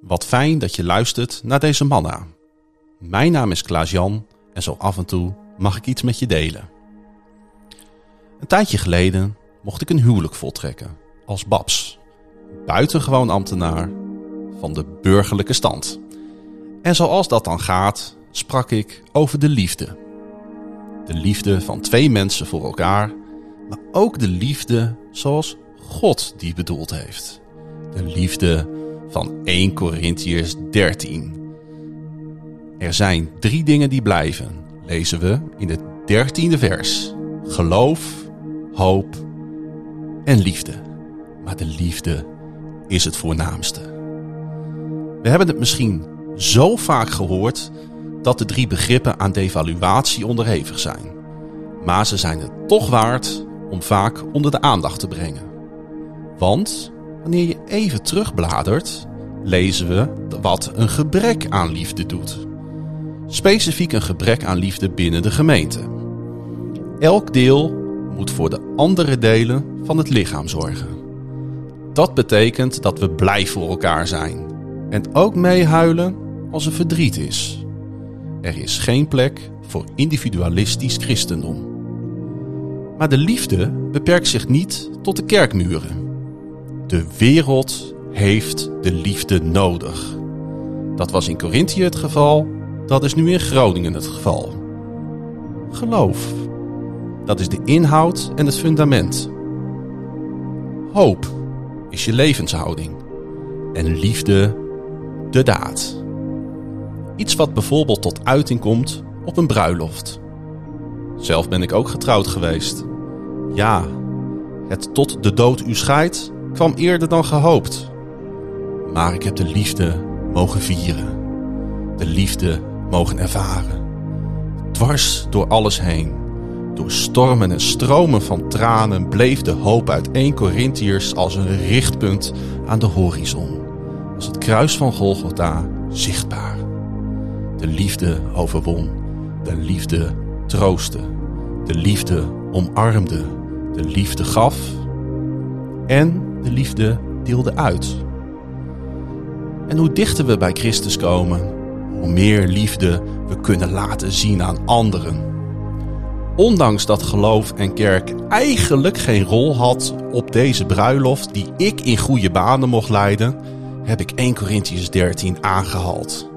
Wat fijn dat je luistert naar deze manna. Mijn naam is Klaas-Jan en zo af en toe mag ik iets met je delen. Een tijdje geleden mocht ik een huwelijk voltrekken als Babs, buitengewoon ambtenaar van de burgerlijke stand. En zoals dat dan gaat, sprak ik over de liefde. De liefde van twee mensen voor elkaar, maar ook de liefde zoals God die bedoeld heeft. De liefde van 1 Corinthiërs 13. Er zijn drie dingen die blijven, lezen we in het dertiende vers. Geloof, hoop en liefde. Maar de liefde is het voornaamste. We hebben het misschien zo vaak gehoord dat de drie begrippen aan devaluatie onderhevig zijn. Maar ze zijn het toch waard om vaak onder de aandacht te brengen. Want wanneer je even terugbladert, lezen we wat een gebrek aan liefde doet. Specifiek een gebrek aan liefde binnen de gemeente. Elk deel moet voor de andere delen van het lichaam zorgen. Dat betekent dat we blij voor elkaar zijn en ook meehuilen als er verdriet is. Er is geen plek voor individualistisch christendom. Maar de liefde beperkt zich niet tot de kerkmuren. De wereld heeft de liefde nodig. Dat was in Corinthië het geval, dat is nu in Groningen het geval. Geloof, dat is de inhoud en het fundament. Hoop is je levenshouding. En liefde de daad. Iets wat bijvoorbeeld tot uiting komt op een bruiloft. Zelf ben ik ook getrouwd geweest. Ja, het tot de dood u scheidt kwam eerder dan gehoopt. Maar ik heb de liefde mogen vieren. De liefde mogen ervaren. Dwars door alles heen. Door stormen en stromen van tranen bleef de hoop uit 1 Corinthiërs als een richtpunt aan de horizon. Als het kruis van Golgotha zichtbaar. De liefde overwon. De liefde troostte. De liefde omarmde. De liefde gaf. En de liefde deelde uit. En hoe dichter we bij Christus komen, hoe meer liefde we kunnen laten zien aan anderen. Ondanks dat geloof en kerk eigenlijk geen rol had op deze bruiloft die ik in goede banen mocht leiden, heb ik 1 Corinthians 13 aangehaald.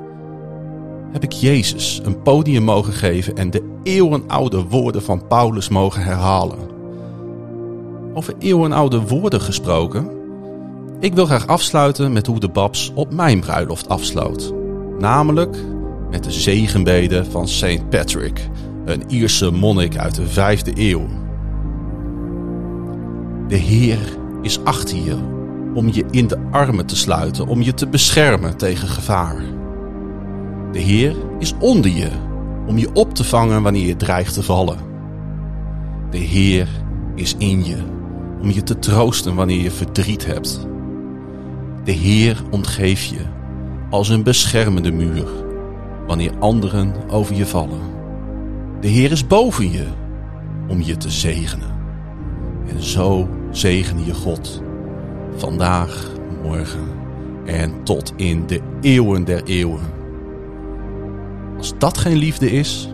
Heb ik Jezus een podium mogen geven en de eeuwenoude woorden van Paulus mogen herhalen. Over eeuwenoude woorden gesproken, ik wil graag afsluiten met hoe de Babs op mijn bruiloft afsloot. Namelijk met de zegenbeden van Saint Patrick, een Ierse monnik uit de 5e eeuw. De Heer is achter je om je in de armen te sluiten, om je te beschermen tegen gevaar. De Heer is onder je om je op te vangen wanneer je dreigt te vallen. De Heer is in je om je te troosten wanneer je verdriet hebt. De Heer omgeeft je als een beschermende muur wanneer anderen over je vallen. De Heer is boven je om je te zegenen. En zo zegen je God vandaag, morgen en tot in de eeuwen der eeuwen. Als dat geen liefde is,